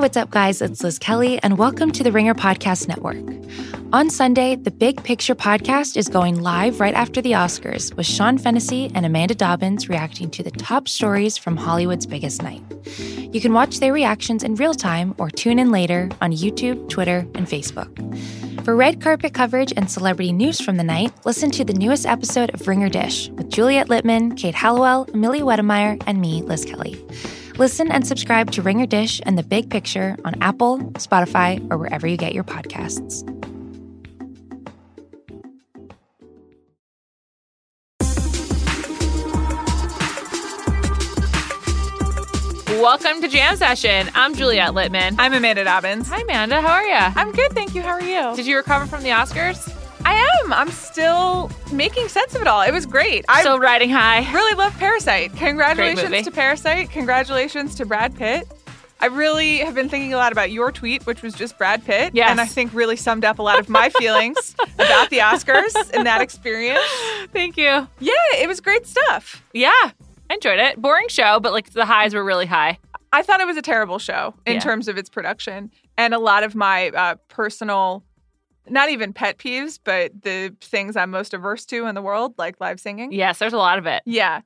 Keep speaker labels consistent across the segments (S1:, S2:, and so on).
S1: what's up, guys? It's Liz Kelly, and welcome to the Ringer Podcast Network. On Sunday, the Big Picture podcast is going live right after the Oscars with Sean Fennessy and Amanda Dobbins reacting to the top stories from Hollywood's biggest night. You can watch their reactions in real time or tune in later on YouTube, Twitter, and Facebook. For red carpet coverage and celebrity news from the night, listen to the newest episode of Ringer Dish with Juliet Litman, Kate Hallowell, Amelia Wedemeyer, and me, Liz Kelly. Listen and subscribe to Ringer Dish and The Big Picture on Apple, Spotify, or wherever you get your podcasts.
S2: Welcome to Jam Session. I'm Juliet Litman.
S3: I'm Amanda Dobbins.
S2: Hi, Amanda. How are you?
S3: I'm good, thank you. How are you?
S2: Did you recover from the Oscars?
S3: I am. I'm still making sense of it all. It was great. I'm
S2: Still riding high.
S3: really love Parasite. Congratulations to Parasite. Congratulations to Brad Pitt. I really have been thinking a lot about your tweet, which was just Brad Pitt.
S2: Yes.
S3: And I think really summed up a lot of my feelings about the Oscars and that experience.
S2: Thank you.
S3: Yeah, it was great stuff.
S2: Yeah, I enjoyed it. Boring show, but like the highs were really high.
S3: I thought it was a terrible show in
S2: Yeah.
S3: terms of its production and a lot of my uh, personal, not even pet peeves, but the things I'm most averse to in the world, like live singing.
S2: Yes, there's a lot of it.
S3: Yeah.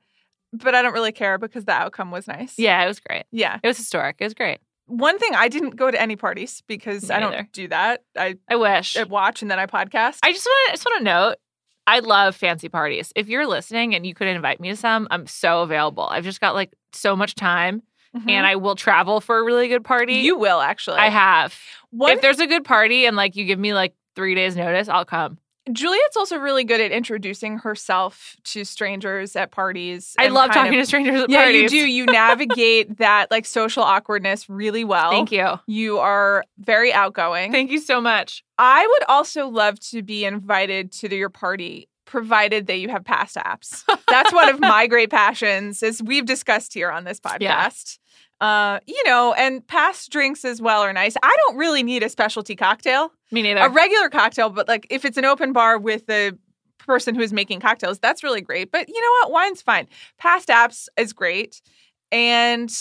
S3: But I don't really care because the outcome was nice.
S2: Yeah, it was great.
S3: Yeah.
S2: It was historic. It was great.
S3: One thing, I didn't go to any parties because
S2: Me
S3: I don't do that. I,
S2: I wish.
S3: I watch and then I podcast.
S2: I just want to just want to note. I love fancy parties. If you're listening and you could invite me to some, I'm so available. I've just got like so much time,
S3: Mhm.
S2: and I will travel for a really good party.
S3: you will actually.
S2: I have.
S3: One,
S2: if there's a good party and like you give me like three days notice, I'll come.
S3: Juliet's also really good at introducing herself to strangers at parties.
S2: I love talking
S3: of-
S2: to strangers at
S3: Yeah,
S2: parties.
S3: you do. You navigate that like social awkwardness really well.
S2: Thank you.
S3: You are very outgoing.
S2: Thank you so much.
S3: I would also love to be invited to your party, provided that you have passed apps. That's one of my great passions, as we've discussed here on this
S2: Yeah.
S3: podcast. Uh, you know, and passed drinks as well are nice. I don't really need a specialty cocktail,
S2: Me neither.
S3: a regular cocktail, but like if it's an open bar with the person who is making cocktails, that's really great. But you know what? Wine's fine. Passed apps is great. And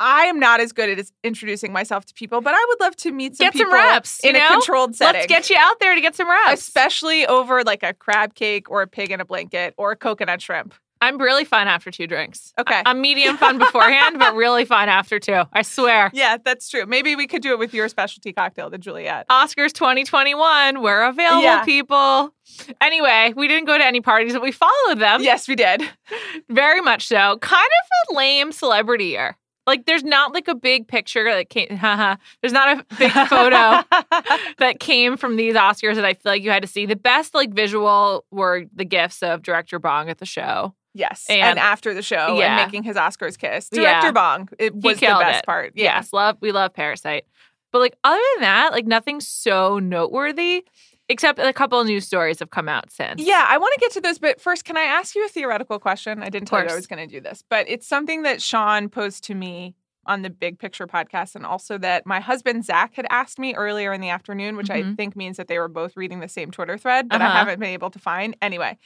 S3: I am not as good at introducing myself to people, but I would love to meet some
S2: Get some reps,
S3: in a controlled setting.
S2: Let's get you out there to get some reps.
S3: especially over like a crab cake or a pig in a blanket or a coconut shrimp.
S2: I'm really fun after two drinks.
S3: Okay.
S2: I'm medium fun beforehand, but really fun after two. I swear.
S3: yeah, that's true. Maybe we could do it with your specialty cocktail, the Juliet.
S2: Oscars 2021. We're available,
S3: Yeah.
S2: people. Anyway, we didn't go to any parties, but we followed them.
S3: yes, we did.
S2: Very much so. Kind of a lame celebrity year. Like, there's not like a big picture that came. Haha. there's not a big photo that came from these Oscars that I feel like you had to see. The best like visual were the gifts of director Bong at the show.
S3: Yes,
S2: And-
S3: and, after the show
S2: Yeah.
S3: and making his Oscars kiss,
S2: Yeah.
S3: director Bong, it was the best
S2: it.
S3: part. Yeah.
S2: Yes, love we love Parasite. But like other than that, like nothing so noteworthy, except a couple of news stories have come out since.
S3: Yeah, I want to get to those, but first, can I ask you a theoretical question? I didn't tell you I was going to do this, but it's something that Sean posed to me on the Big Picture podcast, and also that my husband Zach had asked me earlier in the afternoon, which I
S2: Mhm.
S3: think means that they were both reading the same Twitter thread, but I
S2: Uh-huh.
S3: haven't been able to find. Anyway,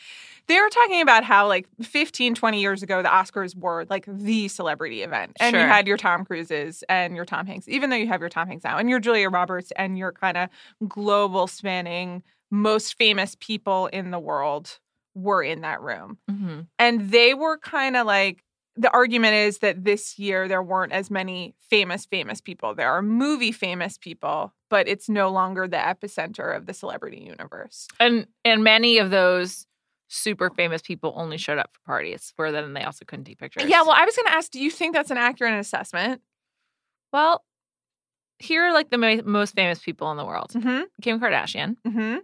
S3: they were talking about how like 15, 20 years ago, the Oscars were like the celebrity event, and you had your Tom Cruises and your Tom Hanks, even though you have your Tom Hanks now, and your Julia Roberts and your kind of global spanning most famous people in the world were in that room.
S2: hmm
S3: And they were kind of like the argument is that this year there weren't as many famous, famous people. There are movie famous people, but it's no longer the epicenter of the celebrity universe.
S2: And and many of those super famous people only showed up for parties, where then they also couldn't take pictures.
S3: Yeah, well, I was going to ask do you think that's an accurate assessment?
S2: well, here are like the ma- most famous people in the world:
S3: Mm
S2: Kim Kardashian,
S3: hmm. Mm hmm.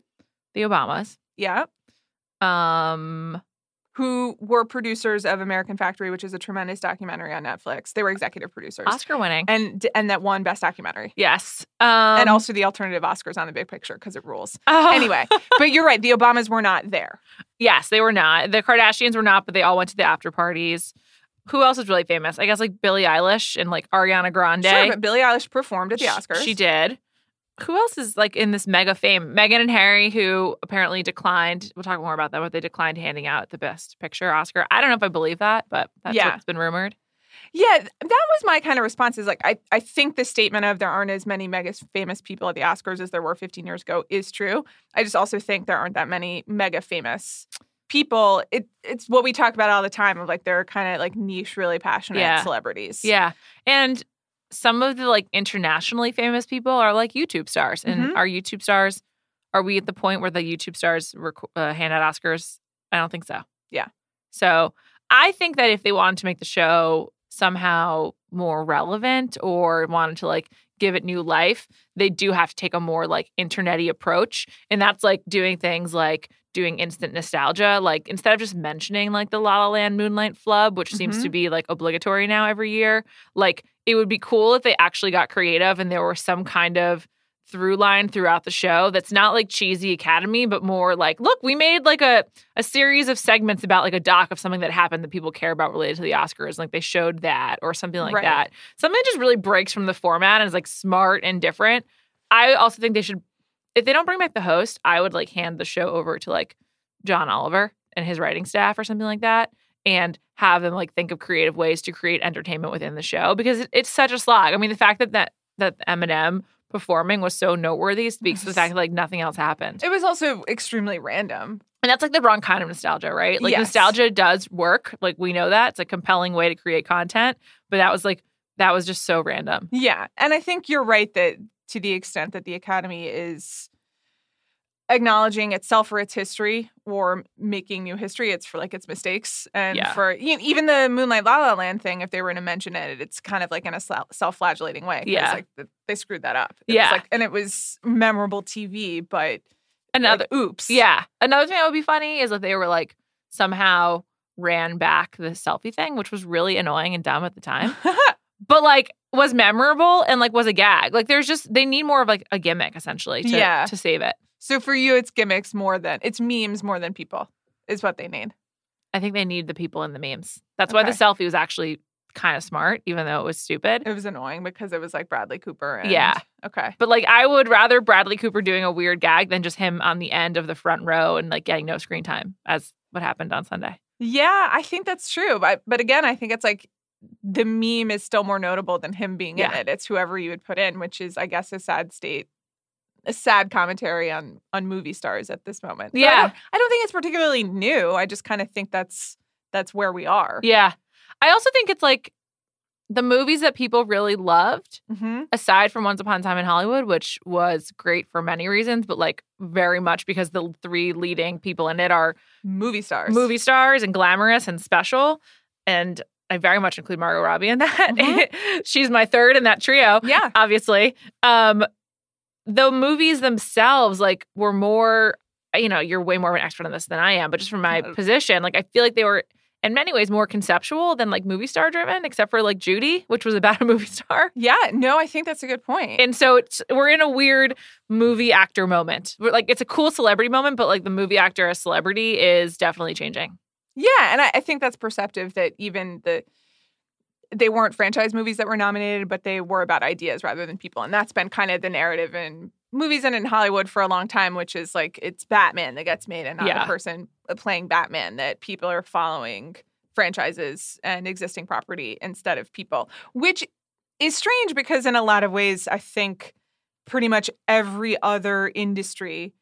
S2: the Obamas,
S3: Yeah.
S2: um,
S3: Who were producers of American Factory, which is a tremendous documentary on Netflix. They were executive producers.
S2: Oscar winning.
S3: and and that won best documentary.
S2: yes, um,
S3: and also the alternative Oscars on the big picture because it rules.
S2: oh,
S3: Anyway, but you're right. The Obamas were not there.
S2: Yes, they were not. The Kardashians were not, but they all went to the after parties. Who else is really famous? I guess like Billie Eilish and like Ariana Grande.
S3: Sure, but Billie Eilish performed at the Oscars.
S2: She did. Who else is like in this mega fame? Meghan and Harry, who apparently declined. We'll talk more about that, but they declined handing out the Best Picture Oscar. I don't know if I believe that, but that's
S3: Yeah.
S2: what's been rumored.
S3: Yeah, that was my kind of response. Is like I, I think the statement of there aren't as many mega famous people at the Oscars as there were 15 years ago is true. I just also think there aren't that many mega famous people. It it's what we talk about all the time of like they're kind of like niche, really passionate
S2: Yeah.
S3: celebrities.
S2: Yeah. And some of the like internationally famous people are like YouTube stars. And
S3: Mhm.
S2: are YouTube stars, are we at the point where the YouTube stars rec- uh, hand out Oscars? I don't think so.
S3: Yeah.
S2: So I think that if they wanted to make the show somehow more relevant or wanted to like give it new life, they do have to take a more like internety approach. And that's like doing things like doing instant nostalgia. Like instead of just mentioning like the La La Land Moonlight Flub, which seems to be like obligatory now every year, like it would be cool if they actually got creative and there were some kind of through line throughout the show that's not like cheesy academy but more like look we made like a a series of segments about like a doc of something that happened that people care about related to the oscars like they showed that or something like
S3: Right.
S2: that. Something that just really breaks from the format and is like smart and different. I also think they should if they don't bring back the host i would like hand the show over to like john oliver and his writing staff or something like that and have them like think of creative ways to create entertainment within the show because it, it's such a slog. I mean, the fact that that that Eminem performing was so noteworthy speaks to the fact that like nothing else happened.
S3: It was also extremely random.
S2: And that's like the wrong kind of nostalgia, right? Like
S3: Yes.
S2: nostalgia does work. Like we know that. It's a compelling way to create content, but that was like that was just so random.
S3: Yeah. And I think you're right that to the extent that the Academy is acknowledging itself for its history or making new history, it's for like its mistakes. And
S2: Yeah.
S3: for you know, even the Moonlight La La Land thing, if they were to mention it, it's kind of like in a self flagellating way.
S2: Yeah.
S3: Like th- they screwed that up. It
S2: Yeah.
S3: like, and it was memorable TV, but
S2: Another
S3: like, oops.
S2: Yeah. Another thing that would be funny is if they were like somehow ran back the selfie thing, which was really annoying and dumb at the time. but like was memorable and like was a gag. Like there's just they need more of like a gimmick essentially to
S3: Yeah.
S2: to save it.
S3: So for you, it's gimmicks more than it's memes more than people is what they need.
S2: I think they need the people in the memes. That's why the selfie was actually kind of smart, even though it was stupid.
S3: It was annoying because it was like Bradley Cooper. And,
S2: Yeah.
S3: Okay.
S2: But like I would rather Bradley Cooper doing a weird gag than just him on the end of the front row and like getting no screen time, as what happened on Sunday.
S3: Yeah, I think that's true. But but again, I think it's like the meme is still more notable than him being in it. It's whoever you would put in, which is I guess a sad state, a sad commentary on on movie stars at this moment. So I
S2: Yeah.
S3: don't, I don't think it's particularly new. I just kind of think that's that's where we are.
S2: Yeah. I also think it's like the movies that people really loved
S3: hmm
S2: aside from Once Upon a Time in Hollywood, which was great for many reasons, but like very much because the three leading people in it are
S3: Movie stars.
S2: movie stars and glamorous and special. And I very much include Margot Robbie in that.
S3: Mhm.
S2: She's my third in that trio,
S3: Yeah.
S2: obviously. Um, the movies themselves, like, were more, you know, you're way more of an expert on this than I am, but just from my position, like, I feel like they were in many ways more conceptual than like movie star driven, except for like Judy, which was about a movie star.
S3: Yeah. No, I think that's a good point.
S2: And so it's we're in a weird movie actor moment. We're like it's a cool celebrity moment, but like the movie actor as celebrity is definitely changing.
S3: Yeah, and I, I think that's perceptive that even the they weren't franchise movies that were nominated, but they were about ideas rather than people, and that's been kind of the narrative in movies and in Hollywood for a long time, which is like it's Batman that gets made and not
S2: Yeah.
S3: a person playing Batman. That people are following franchises and existing property instead of people, which is strange because in a lot of ways, I think pretty much every other industry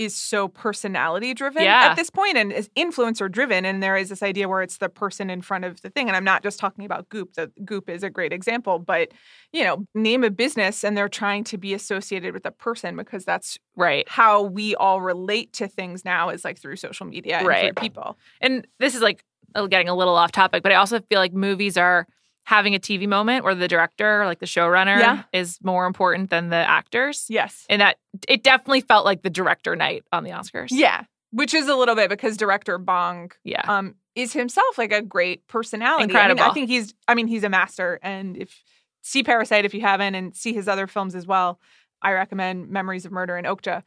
S3: is so personality driven
S2: Yeah.
S3: at this point and is influencer driven and there is this idea where it's the person in front of the thing and i'm not just talking about goop the goop is a great example but you know name a business and they're trying to be associated with a person because that's
S2: Right.
S3: how we all relate to things now is like through social media and
S2: Right.
S3: through people
S2: And this is like getting a little off topic, but I also feel like movies are having a TV moment where the director, like the showrunner,
S3: Yeah.
S2: is more important than the actors.
S3: yes
S2: And that it definitely felt like the director night on the Oscars.
S3: yeah which is a little bit because director bong
S2: Yeah.
S3: um, is himself like a great personality. I, mean,
S2: Incredible.
S3: I think he's. I mean, he's a master. And if see Parasite if you haven't, and see his other films as well, I recommend Memories of Murder and Okja.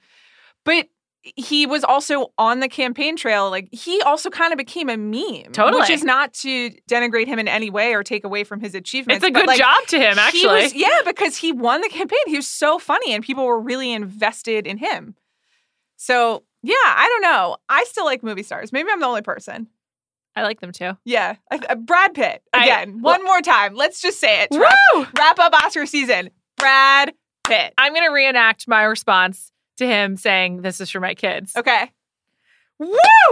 S3: But he was also on the campaign trail. Like he also kind of became a meme.
S2: Totally.
S3: which is not to denigrate him in any way or take away from his achievements.
S2: It's a good
S3: like,
S2: job to him, actually.
S3: was- yeah, because he won the campaign. He was so funny, and people were really invested in him. So yeah, I don't know. I still like movie stars. Maybe I'm the only person.
S2: I like them too.
S3: Yeah, I- uh, Brad Pitt
S2: I-
S3: again.
S2: well-
S3: one more time. Let's just say it. to Wrap, wrap up Oscar season. Brad Pitt.
S2: I'm gonna reenact my response to him saying, "This is for my kids."
S3: Okay.
S2: Woo!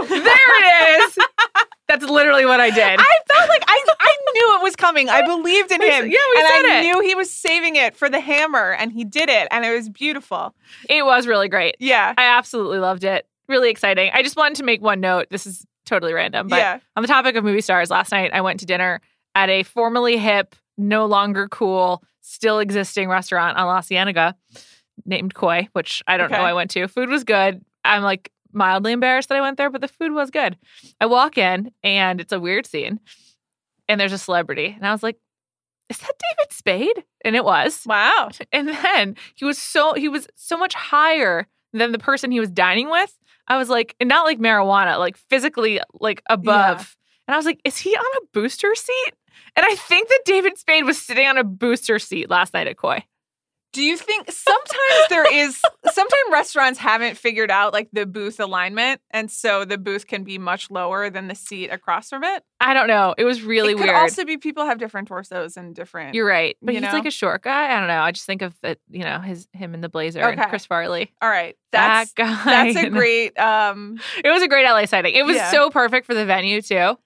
S2: There it is. That's literally what I did.
S3: I felt like I, I knew it was coming. I believed in him.
S2: yeah, we
S3: and
S2: said
S3: I
S2: it.
S3: knew he was saving it for the hammer, and he did it, and it was beautiful.
S2: it was really great.
S3: Yeah.
S2: I absolutely loved it. Really exciting. I just wanted to make one note. This is totally random, but
S3: yeah.
S2: on the topic of movie stars, last night I went to dinner at a formerly hip, no longer cool, still existing restaurant on La Cienega named Koi, which I don't know I went to. Food was good. I'm like mildly embarrassed that I went there, but the food was good. I walk in and it's a weird scene and there's a celebrity. And I was like, is that David Spade? And it was.
S3: Wow.
S2: And then he was so he was so much higher than the person he was dining with. I was like, and not like marijuana, like physically like above. And I was like, is he on a booster seat? And I think that David Spade was sitting on a booster seat last night at Koi.
S3: Do you think sometimes there is sometimes restaurants haven't figured out like the booth alignment and so the booth can be much lower than the seat across from it?
S2: I don't know. It was really
S3: it could
S2: weird.
S3: also be people have different torsos and different
S2: You're right, but
S3: you
S2: he's
S3: know?
S2: like a short guy. I don't know. I just think of it, you know, his him in the blazer and Chris Farley.
S3: All right. That's
S2: that guy.
S3: that's a great um
S2: It was a great LA sighting. It was
S3: Yeah.
S2: so perfect for the venue too.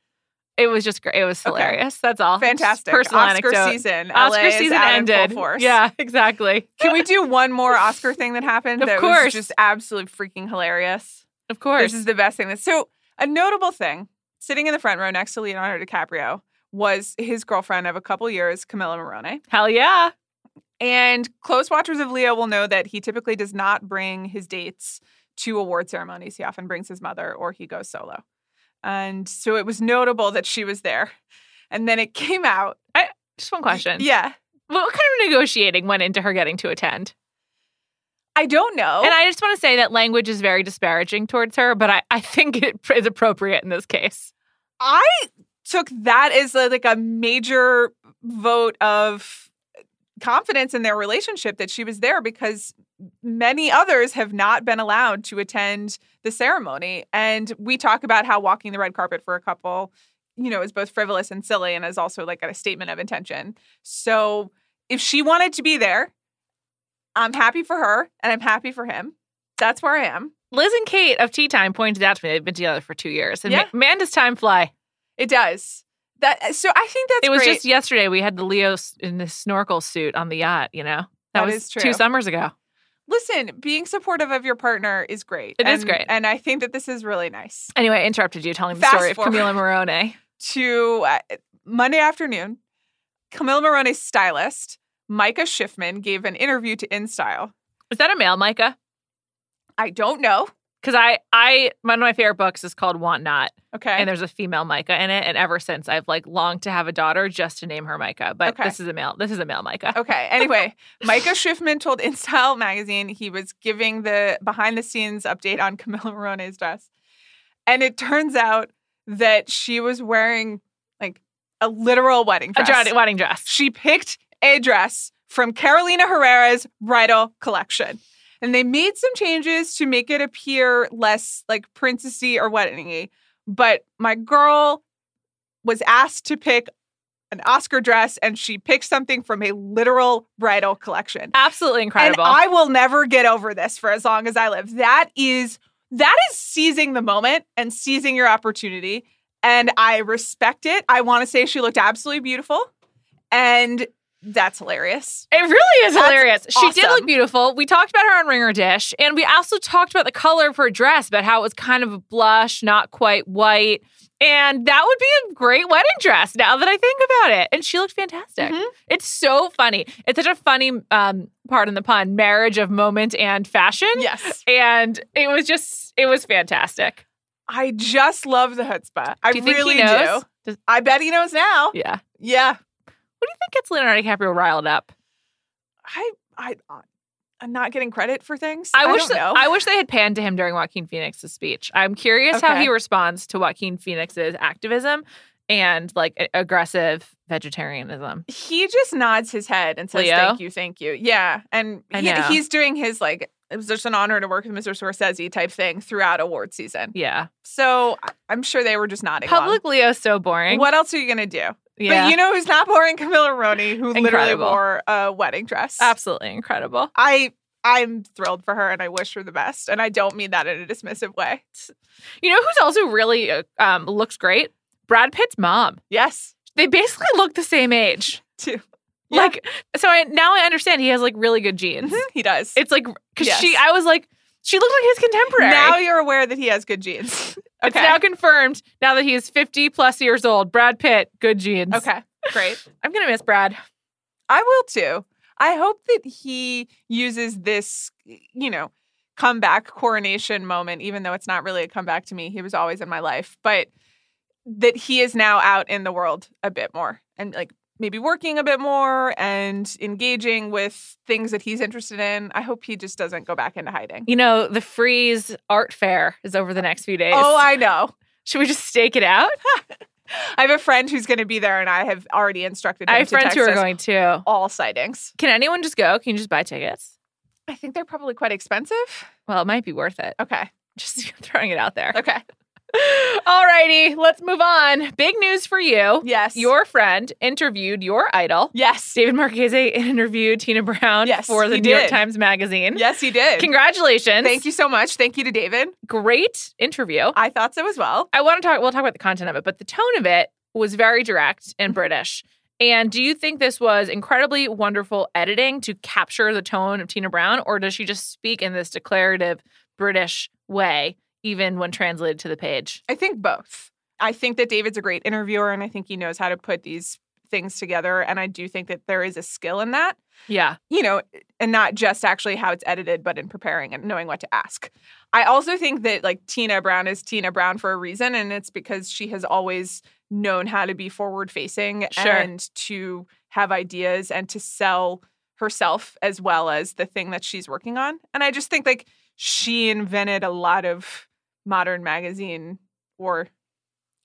S2: It was just great. It was
S3: Okay.
S2: hilarious. That's all. Just
S3: fantastic
S2: personal
S3: Oscar
S2: anecdote.
S3: season.
S2: Oscar
S3: LA
S2: season
S3: out in full
S2: ended. Yeah, exactly.
S3: Can we do one more Oscar thing that happened?
S2: Of
S3: that
S2: course.
S3: was just absolutely freaking hilarious.
S2: Of course.
S3: This is the best thing. So a notable thing, sitting in the front row next to Leonardo DiCaprio, was his girlfriend of a couple years, Camila Morrone.
S2: Hell yeah.
S3: And close watchers of Leo will know that he typically does not bring his dates to award ceremonies. He often brings his mother or he goes solo. And so it was notable that she was there. And then it came out.
S2: Just one question.
S3: Yeah.
S2: What kind of negotiating went into her getting to attend?
S3: I don't know.
S2: And I just want to say that language is very disparaging towards her, but I, I think it is appropriate in this case.
S3: I took that as a, like a major vote of confidence in their relationship that she was there because many others have not been allowed to attend the ceremony. And we talk about how walking the red carpet for a couple, you know, is both frivolous and silly and is also like a statement of intention. So if she wanted to be there, I'm happy for her and I'm happy for him. That's where I am.
S2: Liz and Kate of Tea Time pointed out to me they've been together for two years. And
S3: Yeah.
S2: man, does time fly.
S3: It does. That so I think that's
S2: it was
S3: great.
S2: just yesterday we had the Leo in the snorkel suit on the yacht, you know? That,
S3: That
S2: was two summers ago.
S3: Listen, being supportive of your partner is great.
S2: It
S3: It
S2: is great.
S3: And I think that this is really nice.
S2: Anyway, I interrupted you telling the
S3: Fast
S2: story of Camila Morrone.
S3: To uh, Monday afternoon, Camille Morrone's stylist, Micah Schiffman, gave an interview to InStyle.
S2: Is that a male Micah?
S3: I don't know.
S2: Because I, I, one of my favorite books is called Want Not,
S3: Okay.
S2: and there's a female Micah in it. And ever since, I've like longed to have a daughter just to name her Micah. But
S3: Okay.
S2: this is a male. This is a male Micah.
S3: Okay. Anyway, Micah Schiffman told InStyle magazine he was giving the behind the scenes update on Camila Morrone's dress. And it turns out that she was wearing like a literal wedding dress.
S2: dra- wedding dress.
S3: she picked a dress from Carolina Herrera's bridal collection. And they made some changes to make it appear less like princessy or weddingy. But my girl was asked to pick an Oscar dress and she picked something from a literal bridal collection.
S2: Absolutely incredible.
S3: And I will never get over this for as long as I live. That is that is seizing the moment and seizing your opportunity. And I respect it. I want to say she looked absolutely beautiful. And that's hilarious.
S2: It really is
S3: That's
S2: hilarious. She did look beautiful. We talked about her on Ringer Dish, and we also talked about the color of her dress, about how it was kind of a blush, not quite white. And that would be a great wedding dress now that I think about it. And she looked fantastic.
S3: Mhm.
S2: It's so funny. It's such a funny, um, pardon the pun, marriage of moment and fashion.
S3: Yes.
S2: And it was just, it was fantastic.
S3: I just love the chutzpah. I
S2: do you think
S3: really do.
S2: Does-
S3: I bet he knows now.
S2: yeah.
S3: Yeah.
S2: What do you think gets Leonardo DiCaprio riled up?
S3: I I uh, I'm not getting credit for things.
S2: I, wish
S3: don't
S2: that-
S3: know.
S2: I wish they had panned to him during Joaquin Phoenix's speech. I'm curious how he responds to Joaquin Phoenix's activism and like aggressive vegetarianism.
S3: he just nods his head and says
S2: Leo?
S3: thank you, thank you. Yeah. And
S2: I
S3: he, he's doing his like it was just an honor to work with Mr. Scorsese type thing throughout award season.
S2: Yeah.
S3: So I- I'm sure they were just nodding. along.
S2: Public Leo's so boring.
S3: What else are you gonna do?
S2: Yeah.
S3: But you know who's not boring? Camilla Roney, who literally wore a wedding dress.
S2: Absolutely incredible.
S3: I I'm thrilled for her and I wish her the best. And I don't mean that in a dismissive way.
S2: You know who's also really uh, um, looks great? Brad Pitt's mom.
S3: Yes.
S2: They basically look the same age.
S3: Too. Yeah.
S2: Like, so I now I understand he has like really good genes.
S3: Mhm, He does.
S2: It's like because
S3: Yes.
S2: she, I was like, she looked like his contemporary.
S3: now you're aware that he has good genes.
S2: It's now confirmed. Now that he is fifty plus years old, Brad Pitt, good genes.
S3: okay. Great.
S2: I'm gonna miss Brad.
S3: I will too. I hope that he uses this, you know, comeback coronation moment, even though it's not really a comeback to me. He was always in my life, but that he is now out in the world a bit more and like maybe working a bit more and engaging with things that he's interested in. I hope he just doesn't go back into hiding.
S2: You know, the Frieze Art Fair is over the next few days.
S3: Oh, I know.
S2: Should we just stake it out?
S3: I have a friend who's going to be there, and I have already instructed him
S2: I have
S3: to
S2: friends who are going to.
S3: all sightings.
S2: Can anyone just go? Can you just buy tickets?
S3: I think they're probably quite expensive.
S2: Well, it might be worth it.
S3: Okay.
S2: Just throwing it out there.
S3: Okay.
S2: Alrighty, let's move on. Big news for you.
S3: Yes.
S2: Your friend interviewed your idol.
S3: yes.
S2: David Marchese interviewed Tina Brown
S3: Yes,
S2: for the
S3: he
S2: New York. Times Magazine.
S3: Yes, he did.
S2: Congratulations.
S3: Thank you so much. Thank you to David.
S2: Great interview.
S3: I thought so as well.
S2: I want to talk, we'll talk about the content of it, but the tone of it was very direct and
S3: Mm-hmm.
S2: British. And do you think this was incredibly wonderful editing to capture the tone of Tina Brown, or does she just speak in this declarative British way, even when translated to the page?
S3: I think both. I think that David's a great interviewer and I think he knows how to put these things together. And I do think that there is a skill in that,
S2: Yeah.
S3: you know, and not just actually how it's edited, but in preparing and knowing what to ask. I also think that like Tina Brown is Tina Brown for a reason. And it's because she has always known how to be forward facing
S2: Sure.
S3: and to have ideas and to sell herself as well as the thing that she's working on. And I just think like she invented a lot of modern magazine or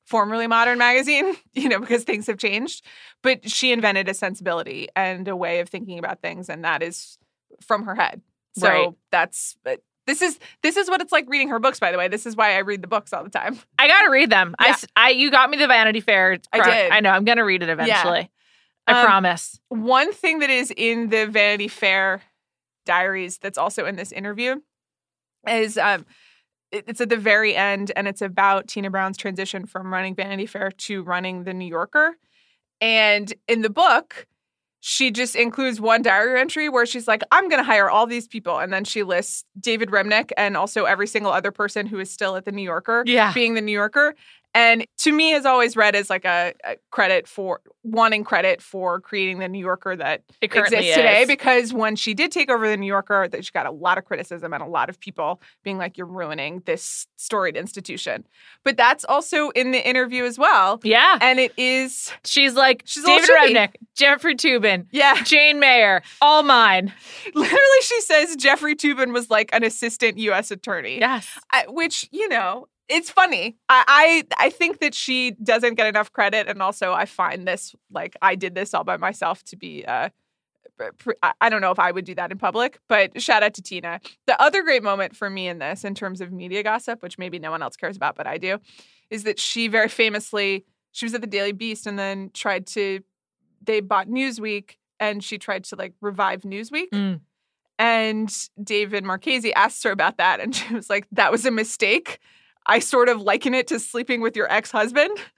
S3: formerly modern magazine, you know, because things have changed. But she invented a sensibility and a way of thinking about things, and that is from her head. So
S2: Right.
S3: that's but this is this is what it's like reading her books. By the way, this is why I read the books all the time.
S2: I got to read them. I
S3: Yeah.
S2: s I you got me the Vanity Fair.
S3: I did.
S2: I know. I'm going to read it eventually. I
S3: Um,
S2: promise.
S3: One thing that is in the Vanity Fair diaries that's also in this interview is um it's at the very end and it's about Tina Brown's transition from running Vanity Fair to running the New Yorker. And in the book, she just includes one diary entry where she's like, I'm going to hire all these people. And then she lists David Remnick and also every single other person who is still at the New Yorker
S2: Yeah.
S3: being the New Yorker. And to me, has always read as like a, a credit for wanting credit for creating the New Yorker that exists today. Because when she did take over the New Yorker, that she got a lot of criticism and a lot of people being like, "You're ruining this storied institution." But that's also in the interview as well,
S2: yeah.
S3: and it is,
S2: She's like
S3: She's
S2: David. Remnick, Jeffrey Toobin,
S3: yeah.
S2: Jane Mayer, all mine.
S3: Literally, she says Jeffrey Toobin was like an assistant U.S. attorney.
S2: Yes.
S3: I, which you know it's funny I, I i think that she doesn't get enough credit and also i find this like i did this all by myself to be uh pr- I- I don't know if I would do that in public, but shout out to Tina. The other great moment for me in this, in terms of media gossip, which maybe no one else cares about, but I do, is that she very famously she was at the Daily Beast and then tried to they bought Newsweek and she tried to like revive Newsweek.
S2: Mm.
S3: And David Marchese asked her about that, and she was like, "That was a mistake. I sort of liken it to sleeping with your ex-husband."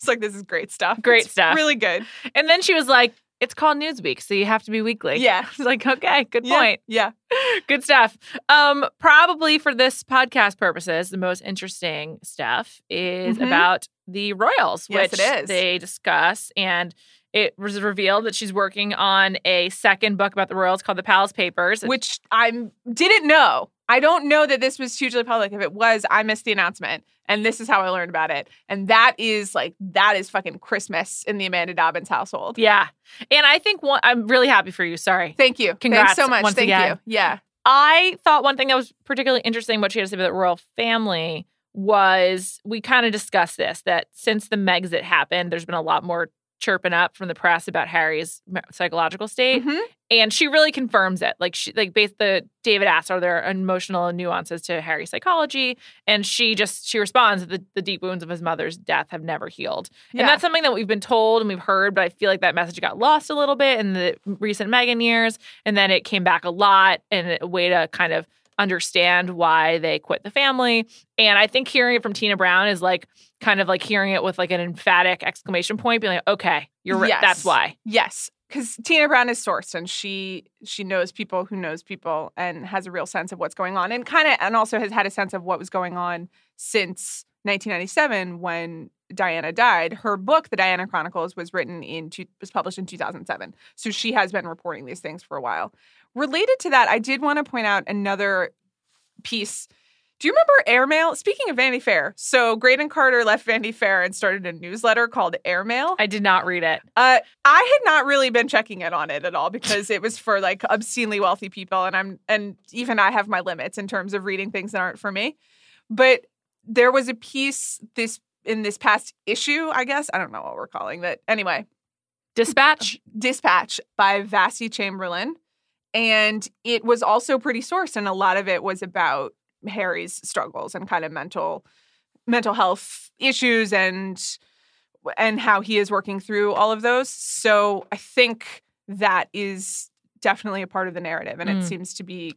S3: It's like this is great stuff.
S2: Great
S3: It's
S2: stuff.
S3: Really good.
S2: And then she was like, it's called Newsweek, so you have to be weekly.
S3: Yeah.
S2: It's like, okay, good
S3: Yeah,
S2: point.
S3: Yeah.
S2: Good stuff. Um, probably for this podcast purposes, the most interesting stuff is
S3: Mhm.
S2: about the Royals,
S3: Yes,
S2: which
S3: it is.
S2: they discuss. And it was revealed that she's working on a second book about the Royals called The Palace Papers.
S3: Which I didn't know. I don't know that this was hugely public. If it was, I missed the announcement. And this is how I learned about it. And that is like that is fucking Christmas in the Amanda Dobbins household.
S2: yeah. And I think one, I'm really happy for you. Sorry.
S3: Thank you.
S2: Congrats
S3: Thanks so much. Thank
S2: again.
S3: you. Yeah.
S2: I thought one thing that was particularly interesting what she had to say about the royal family was we kind of discussed this that since the Megxit happened, there's been a lot more chirping up from the press about Harry's psychological state,
S3: Mhm.
S2: and she really confirms it. Like she, like based the David asks, are there emotional nuances to Harry's psychology, and she just she responds that the, the deep wounds of his mother's death have never healed,
S3: Yeah.
S2: and that's something that we've been told and we've heard, but I feel like that message got lost a little bit in the recent Meghan years, and then it came back a lot in a way to kind of understand why they quit the family. And I think hearing it from Tina Brown is like kind of like hearing it with like an emphatic exclamation point, being like, okay, you're right.
S3: Yes.
S2: That's why.
S3: Yes, because Tina Brown is sourced and she she knows people who knows people and has a real sense of what's going on and kind of and also has had a sense of what was going on since 1997 when Diana died. Her book, The Diana Chronicles, was written in two, was published in 2007. So she has been reporting these things for a while. Related to that, I did want to point out another piece. Do you remember Airmail? Speaking of Vanity Fair, so Graydon Carter left Vanity Fair and started a newsletter called Airmail.
S2: I did not read it.
S3: Uh, I had not really been checking in on it at all because it was for like obscenely wealthy people, and I'm and even I have my limits in terms of reading things that aren't for me. But there was a piece this in this past issue, I guess I don't know what we're calling that. Anyway,
S2: Dispatch.
S3: Dispatch by Vassi Chamberlain, and it was also pretty sourced, and a lot of it was about Harry's struggles and kind of mental mental health issues and and how he is working through all of those. So I think that is definitely a part of the narrative, and
S2: Mm.
S3: it seems to be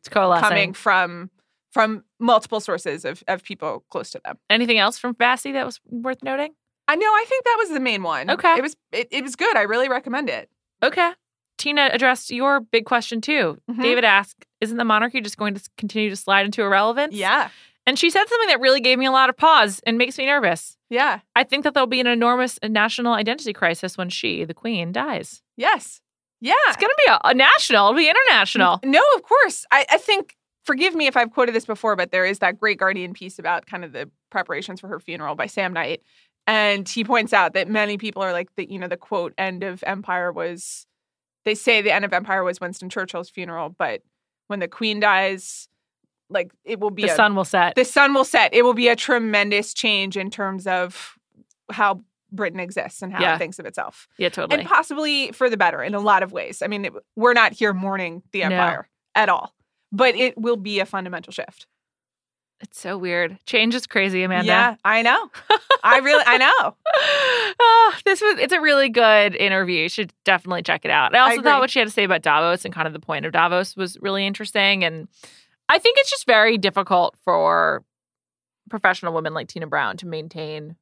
S3: coming from from multiple sources of of people close to them.
S2: Anything else from Vassi that was worth noting?
S3: I know. I think that was the main one.
S2: Okay.
S3: it was it, it was good. I really recommend it.
S2: Okay. Tina addressed your big question too.
S3: Mhm.
S2: David asked, Isn't the monarchy just going to continue to slide into irrelevance?
S3: Yeah,
S2: And she said something that really gave me a lot of pause and makes me nervous.
S3: yeah,
S2: I think that there'll be an enormous national identity crisis when she, the queen, dies.
S3: yes, yeah.
S2: It's going to be a, a national, it'll be international.
S3: No, of course. I, I think, forgive me if I've quoted this before, but there is that great Guardian piece about kind of the preparations for her funeral by Sam Knight. And he points out that many people are like, the, you know, the quote end of Empire was, they say the end of Empire was Winston Churchill's funeral, but when the queen dies, like it will be
S2: The
S3: a,
S2: sun will set.
S3: the sun will set. It will be a tremendous change in terms of how Britain exists and how
S2: Yeah.
S3: it thinks of itself
S2: yeah, totally.
S3: and possibly for the better in a lot of ways. I mean, it, we're not here mourning the
S2: No.
S3: empire at all, but it will be a fundamental shift.
S2: It's so weird. Change is crazy, Amanda.
S3: Yeah, I know. I really, I know.
S2: oh, this was it's a really good interview. You should definitely check it out. I also
S3: agree.
S2: thought what she had to say about Davos and kind of the point of Davos was really interesting. And I think it's just very difficult for professional women like Tina Brown to maintain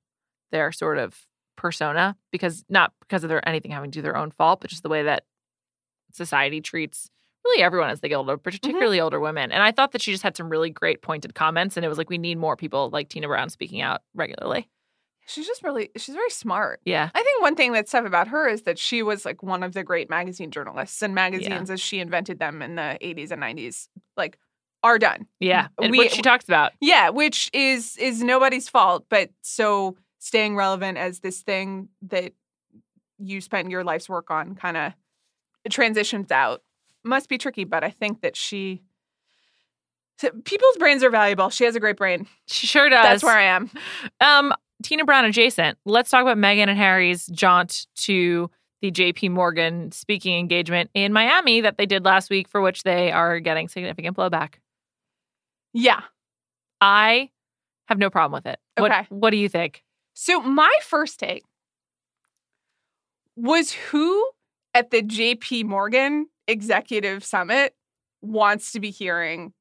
S2: their sort of persona because not because of their anything having to do their own fault, but just the way that society treats really everyone as they get older, particularly older women. And I thought that she just had some really great pointed comments, and it was like we need more people like Tina Brown speaking out regularly.
S3: She's just really, she's very smart.
S2: Yeah.
S3: I think one thing that's tough about her is that she was like one of the great magazine journalists, and magazines as she invented them in the 80s and 90s, like are done.
S2: Yeah. And
S3: We-
S2: what she talks about.
S3: Yeah, which is is nobody's fault, but so staying relevant as this thing that you spent your life's work on kind of transitions out must be tricky, but I think that she people's brains are valuable. She has a great brain.
S2: She sure does.
S3: That's where I am.
S2: Um, Tina Brown adjacent. Let's talk about Meghan and Harry's jaunt to the JP Morgan speaking engagement in Miami that they did last week, for which they are getting significant blowback.
S3: Yeah.
S2: I have no problem with it. What,
S3: Okay.
S2: what do you think?
S3: So my first take was who at the JP Morgan Executive Summit wants to be hearing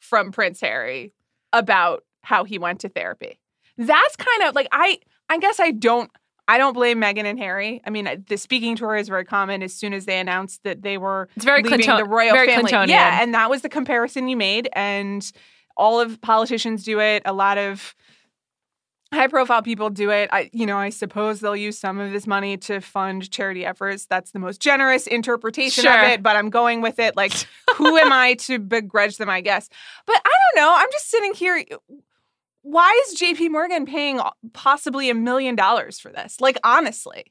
S3: from Prince Harry about how he went to therapy. That's kind of like I I guess I don't I don't blame Meghan and Harry. I mean, the speaking tour is very common as soon as they announced that they were
S2: It's very
S3: leaving
S2: Clinton-
S3: the royal
S2: very
S3: family.
S2: Clintonian.
S3: Yeah, and that was the comparison you made. And all of politicians do it. A lot of high profile people do it. I, you know, I suppose they'll use some of this money to fund charity efforts. That's the most generous interpretation
S2: Sure.
S3: of it. But I'm going with it. Like, who am I to begrudge them? I guess. But I don't know. I'm just sitting here. Why is J.P. Morgan paying possibly a million dollars for this? Like, honestly.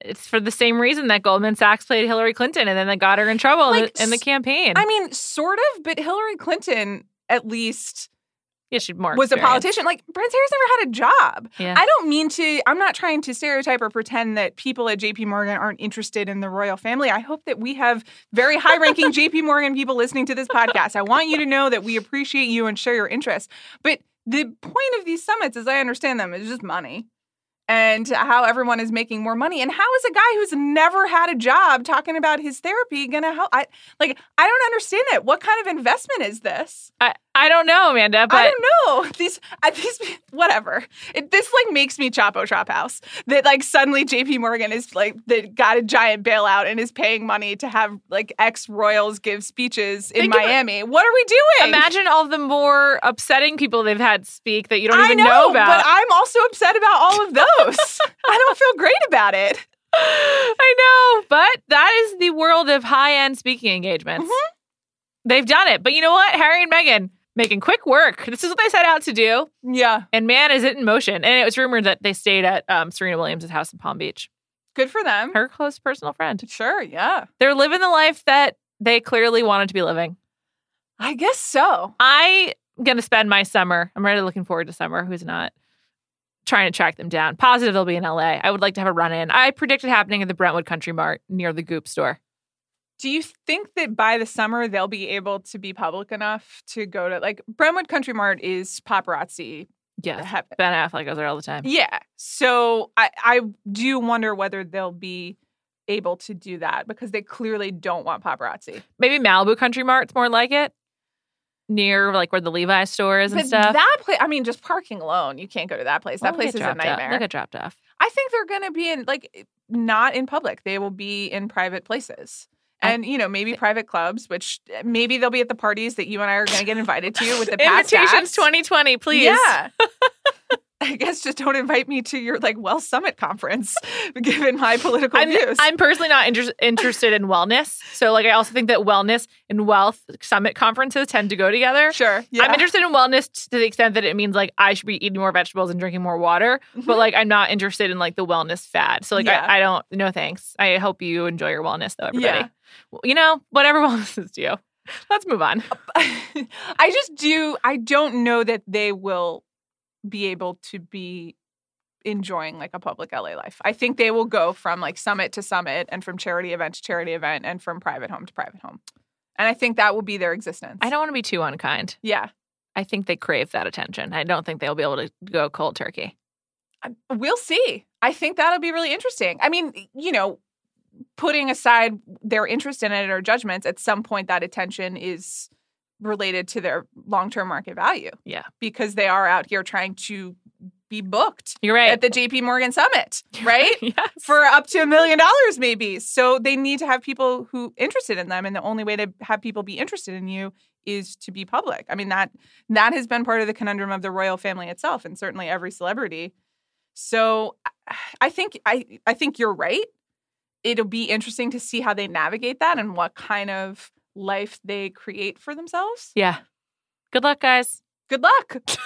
S2: It's for the same reason that Goldman Sachs played Hillary Clinton and then they got her in trouble in,
S3: Like,
S2: the, in the campaign.
S3: I mean, sort of, but Hillary Clinton at least
S2: Yeah, she's more
S3: was a politician. Like Prince Harry's never had a job.
S2: Yeah.
S3: I don't mean to, I'm not trying to stereotype or pretend that people at JP Morgan aren't interested in the royal family. I hope that we have very high ranking JP Morgan people listening to this podcast. I want you to know that we appreciate you and share your interests. But the point of these summits, as I understand them, is just money and how everyone is making more money. And how is a guy who's never had a job talking about his therapy going to help? I like, I don't understand it. What kind of investment is this?
S2: I, I don't know, Amanda, but
S3: I don't know. These, uh, these, whatever. It, this like makes me Chapo Trap House. That like suddenly J.P. Morgan is like that got a giant bailout and is paying money to have like ex royals give speeches in Miami. What are we doing?
S2: imagine all the more upsetting people they've had speak that you don't
S3: I
S2: even
S3: know,
S2: know, about.
S3: but I'm also upset about all of those. I don't feel great about it.
S2: I know, but that is the world of high end speaking engagements.
S3: Mm-hmm.
S2: They've done it. But you know what? Harry and Meghan making quick work. This is what they set out to do.
S3: Yeah,
S2: And man, is it in motion. And it was rumored that they stayed at um, Serena Williams' house in Palm Beach,
S3: good for them.
S2: her close personal friend.
S3: Sure, yeah.
S2: They're living the life that they clearly wanted to be living.
S3: I guess so.
S2: I'm going to spend my summer. I'm really looking forward to summer. Who's not? Trying to track them down. Positive they'll be in LA. I would like to have a run in. I predict it happening at the Brentwood Country Mart near the Goop store.
S3: Do you think that by the summer they'll be able to be public enough to go to like Brentwood Country Mart is paparazzi
S2: Yeah.
S3: heaven.
S2: Ben Affleck goes there all the time.
S3: Yeah. So I, I do wonder whether they'll be able to do that because they clearly don't want paparazzi.
S2: Maybe Malibu Country Mart's more like it. Near like where the Levi's store is and
S3: But
S2: stuff.
S3: that place, I mean, just parking alone, you can't go to that place. That place is a
S2: off.
S3: nightmare.
S2: Look at dropped off.
S3: I think they're going to be in like not in public. They will be in private places. And you know maybe private clubs, which eh, maybe they'll be at the parties that you and I are going to get invited to with the
S2: Invitations 2020, please.
S3: Yeah. I guess just don't invite me to your like Well Summit conference, given my political
S2: I'm,
S3: views.
S2: I'm personally not inter- interested in wellness. So, like, I also think that wellness and wealth summit conferences tend to go together.
S3: sure. Yeah.
S2: I'm interested in wellness to the extent that it means like I should be eating more vegetables and drinking more water, mm-hmm. but like I'm not interested in like the wellness fad. So like
S3: Yeah.
S2: I, I don't. No thanks. I hope you enjoy your wellness though, everybody.
S3: Yeah.
S2: Well, You know, whatever wellness is to you. Let's move on.
S3: I just do. I don't know that they will be able to be enjoying like a public LA life. I think they will go from like summit to summit and from charity event to charity event and from private home to private home. And I think that will be their existence.
S2: I don't want to be too unkind.
S3: Yeah.
S2: I think they crave that attention. I don't think they'll be able to go cold turkey.
S3: We'll see. I think that'll be really interesting. I mean, you know, putting aside their interest in it or judgments, at some point that attention is related to their long-term market value.
S2: Yeah.
S3: Because they are out here trying to be booked
S2: You're right.
S3: at the JP Morgan Summit, right?
S2: yes.
S3: For up to a million dollars, maybe. So they need to have people who interested in them, and the only way to have people be interested in you is to be public. I mean that that has been part of the conundrum of the royal family itself, and certainly every celebrity. So I think I I think you're right. It'll be interesting to see how they navigate that and what kind of life they create for themselves.
S2: yeah. Good luck, guys.
S3: Good luck.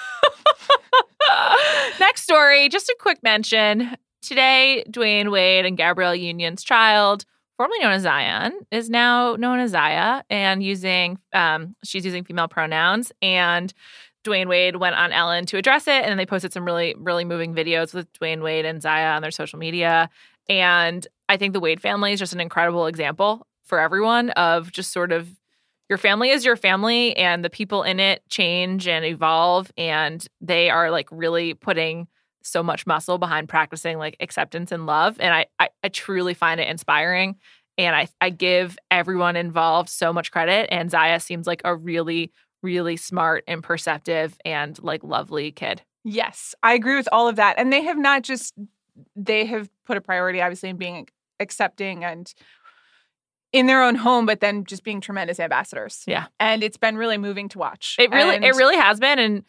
S2: Next story, just a quick mention. Today, Dwyane Wade and Gabrielle Union's child, formerly known as Zion, is now known as Zaya and using um, she's using female pronouns. And Dwyane Wade went on Ellen to address it, and they posted some really, really moving videos with Dwyane Wade and Zaya on their social media. And I think the Wade family is just an incredible example for everyone of just sort of your family is your family and the people in it change and evolve and they are like really putting so much muscle behind practicing like acceptance and love. And i i, I truly find it inspiring. And I, I give everyone involved so much credit. And zaya seems like a really really smart and perceptive and like lovely kid.
S3: Yes, I agree with all of that. And they have not just they have put a priority obviously in being accepting and in their own home, but then just being tremendous ambassadors.
S2: Yeah.
S3: And it's been really moving to watch.
S2: It really,
S3: And
S2: it really has been, and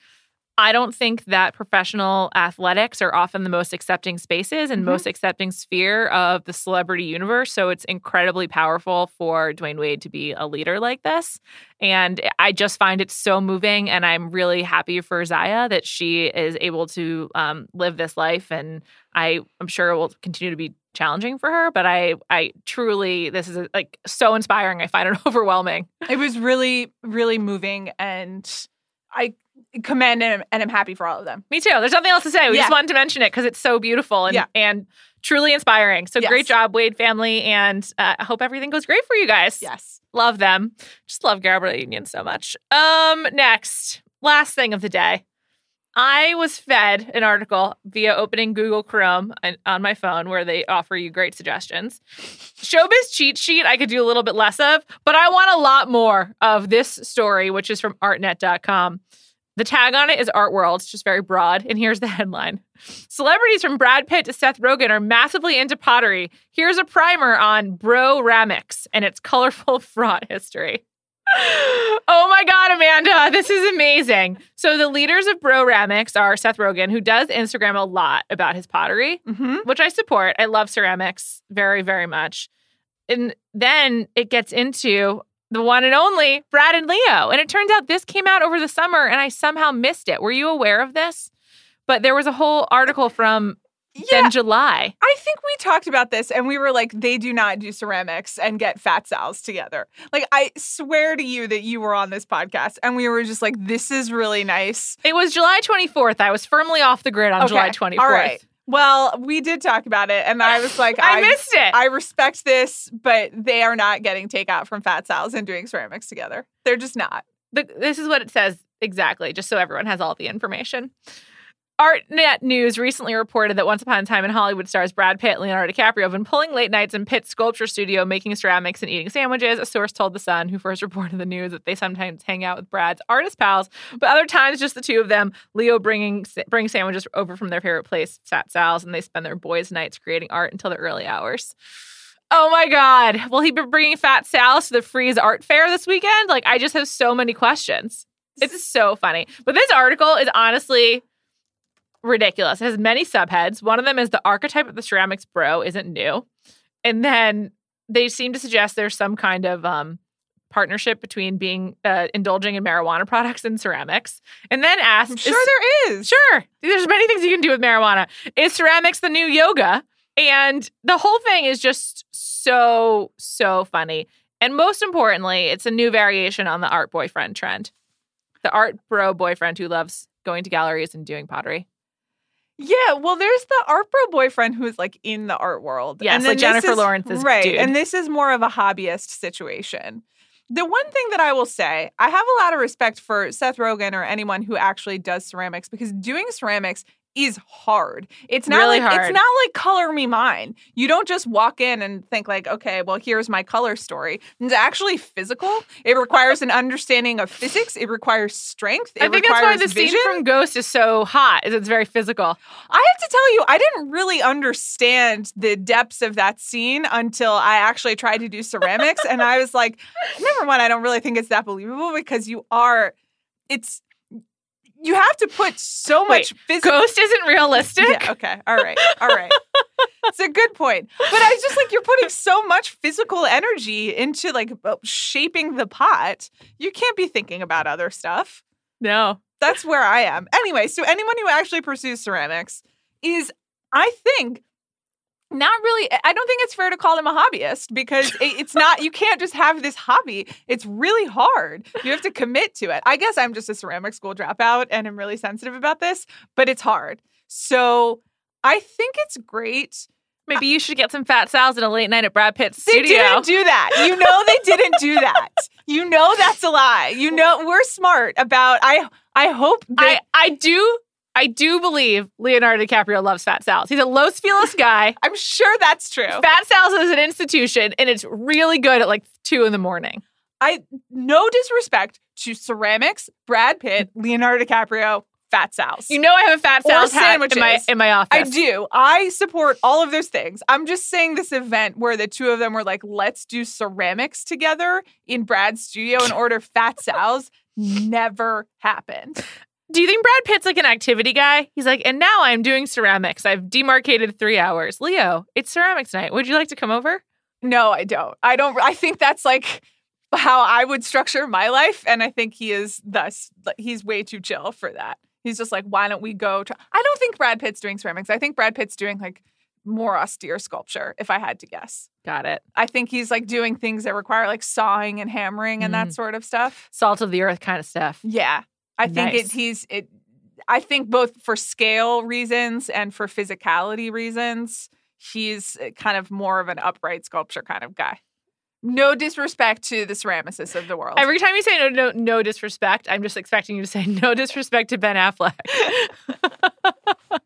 S2: I don't think that professional athletics are often the most accepting spaces and
S3: Mhm.
S2: most accepting sphere of the celebrity universe. So it's incredibly powerful for Dwyane Wade to be a leader like this, and I just find it so moving. And I'm really happy for Zaya that she is able to um, live this life, and I, I'm sure it will continue to be challenging for her. But I, I truly, this is like so inspiring. I find it overwhelming.
S3: it was really, really moving. And I commend and, and I'm happy for all of them.
S2: Me too. There's nothing else to say. We
S3: Yeah.
S2: just wanted to mention it because it's so beautiful and,
S3: Yeah.
S2: and truly inspiring. So
S3: Yes.
S2: great job, Wade family. And uh, I hope everything goes great for you guys.
S3: Yes.
S2: Love them. Just love Gabrielle Union so much. Um, next, last thing of the day. I was fed an article via opening Google Chrome on my phone where they offer you great suggestions. Showbiz cheat sheet, I could do a little bit less of, but I want a lot more of this story, which is from artnet.com. The tag on it is Art World. It's just very broad. And here's the headline Celebrities from Brad Pitt to Seth Rogen are massively into pottery. Here's a primer on Bro Ramics and its colorful fraud history. Oh my God, Amanda, this is amazing. So, the leaders of Bro Ramics are Seth Rogen, who does Instagram a lot about his pottery,
S3: Mm-hmm.
S2: which I support. I love ceramics very, very much. And then it gets into the one and only Brad and Leo. And it turns out this came out over the summer and I somehow missed it. Were you aware of this? But there was a whole article from
S3: Yeah.
S2: then July.
S3: I think we talked about this and we were like, they do not do ceramics and get Fat Sal's together. Like, I swear to you that you were on this podcast and we were just like, this is really nice.
S2: It was July 24th. I was firmly off the grid on
S3: Okay,
S2: July 24th.
S3: all right. Well, we did talk about it and I was like,
S2: I, missed it.
S3: I respect this, but they are not getting takeout from Fat Sal's and doing ceramics together. They're just not.
S2: the, this is what it says exactly, just so everyone has all the information. ArtNet News recently reported that Once Upon a Time in Hollywood stars Brad Pitt and Leonardo DiCaprio have been pulling late nights in Pitt's sculpture studio, making ceramics and eating sandwiches. A source told The Sun, who first reported the news, that they sometimes hang out with Brad's artist pals, but other times just the two of them. Leo bringing bring sandwiches over from their favorite place, Fat Sal's, and they spend their boys' nights creating art until the early hours. Oh my God. Will he be bringing Fat Sal's to the Frieze Art Fair this weekend? Like, I just have so many questions. It's so funny. But this article is honestly ridiculous. It has many subheads. One of them is the archetype of the ceramics bro isn't new. And then they seem to suggest there's some kind of um, partnership between being uh, indulging in marijuana products and ceramics. And then ask,
S3: I'm
S2: is-
S3: sure there is.
S2: Sure. There's many things you can do with marijuana. Is ceramics the new yoga? And the whole thing is just so, so funny. And most importantly, it's a new variation on the art boyfriend trend. The art bro boyfriend who loves going to galleries and doing pottery.
S3: Yeah, well, there's the art bro boyfriend who is like in the art world.
S2: Yes,
S3: and
S2: like Jennifer
S3: is-
S2: Lawrence's
S3: right,
S2: dude.
S3: and this is more of a hobbyist situation. The one thing that I will say, I have a lot of respect for Seth Rogen or anyone who actually does ceramics because doing ceramics is hard. It's not
S2: Really
S3: like
S2: hard.
S3: it's not like color me mine. You don't just walk in and think like, okay, well, here's my color story. It's actually physical. It requires an understanding of physics. It requires strength. It
S2: I think that's why the
S3: vision.
S2: scene from Ghost is so hot, is it's very physical.
S3: I have to tell you, I didn't really understand the depths of that scene until I actually tried to do ceramics. and I was like, number one, I don't really think it's that believable because you are, it's, you have to put so
S2: Wait,
S3: much physical.
S2: Ghost isn't realistic.
S3: Yeah, okay. All right. All right. It's a good point. But I was just like, you're putting so much physical energy into like uh, shaping the pot. You can't be thinking about other stuff
S2: No.
S3: that's where I am. Anyway, so anyone who actually pursues ceramics is, I think, not really. I don't think it's fair to call them a hobbyist because it's not. You can't just have this hobby. It's really hard. You have to commit to it. I guess I'm just a ceramic school dropout and I'm really sensitive about this, but it's hard. So I think it's great.
S2: Maybe you should get some fat salad and a late night at Brad Pitt's
S3: They
S2: studio.
S3: didn't do that. You know they didn't do that. You know that's a lie. You know we're smart about. I I hope
S2: I, I do I do believe Leonardo DiCaprio loves Fat Sal's. He's a Los Feliz guy.
S3: I'm sure that's true.
S2: Fat Sal's is an institution and it's really good at like two in the morning.
S3: I no disrespect to ceramics, Brad Pitt, Leonardo DiCaprio, Fat Sal's.
S2: You know I have a Fat Sal's hat in my in my office.
S3: I do. I support all of those things. I'm just saying this event where the two of them were like, let's do ceramics together in Brad's studio and order Fat Sal's never happened.
S2: Do you think Brad Pitt's like an activity guy? He's like, and now I'm doing ceramics. I've demarcated three hours. Leo, it's ceramics night. Would you like to come over?
S3: No, I don't. I don't. I think that's like how I would structure my life, and I think he is thus. He's way too chill for that. He's just like, why don't we go? Try? I don't think Brad Pitt's doing ceramics. I think Brad Pitt's doing like more austere sculpture. If I had to guess,
S2: Got it.
S3: I think he's like doing things that require like sawing and hammering and that
S2: Mm.
S3: sort of stuff.
S2: Salt of the earth kind of stuff.
S3: Yeah, I think
S2: Nice.
S3: it, he's it. I think both for scale reasons and for physicality reasons, he's uh, kind of more of an upright sculpture kind of guy. No disrespect to the ceramicists of the world.
S2: Every time you say no, no, no disrespect, I'm just expecting you to say no disrespect to Ben Affleck.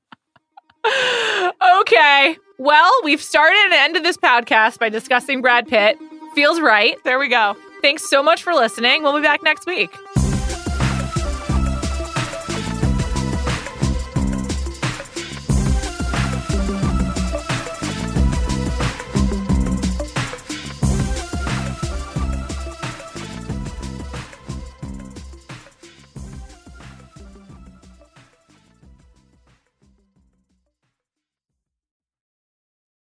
S2: okay. Well, we've started and ended this podcast by discussing Brad Pitt. Feels right.
S3: there we go.
S2: Thanks so much for listening. We'll be back next week.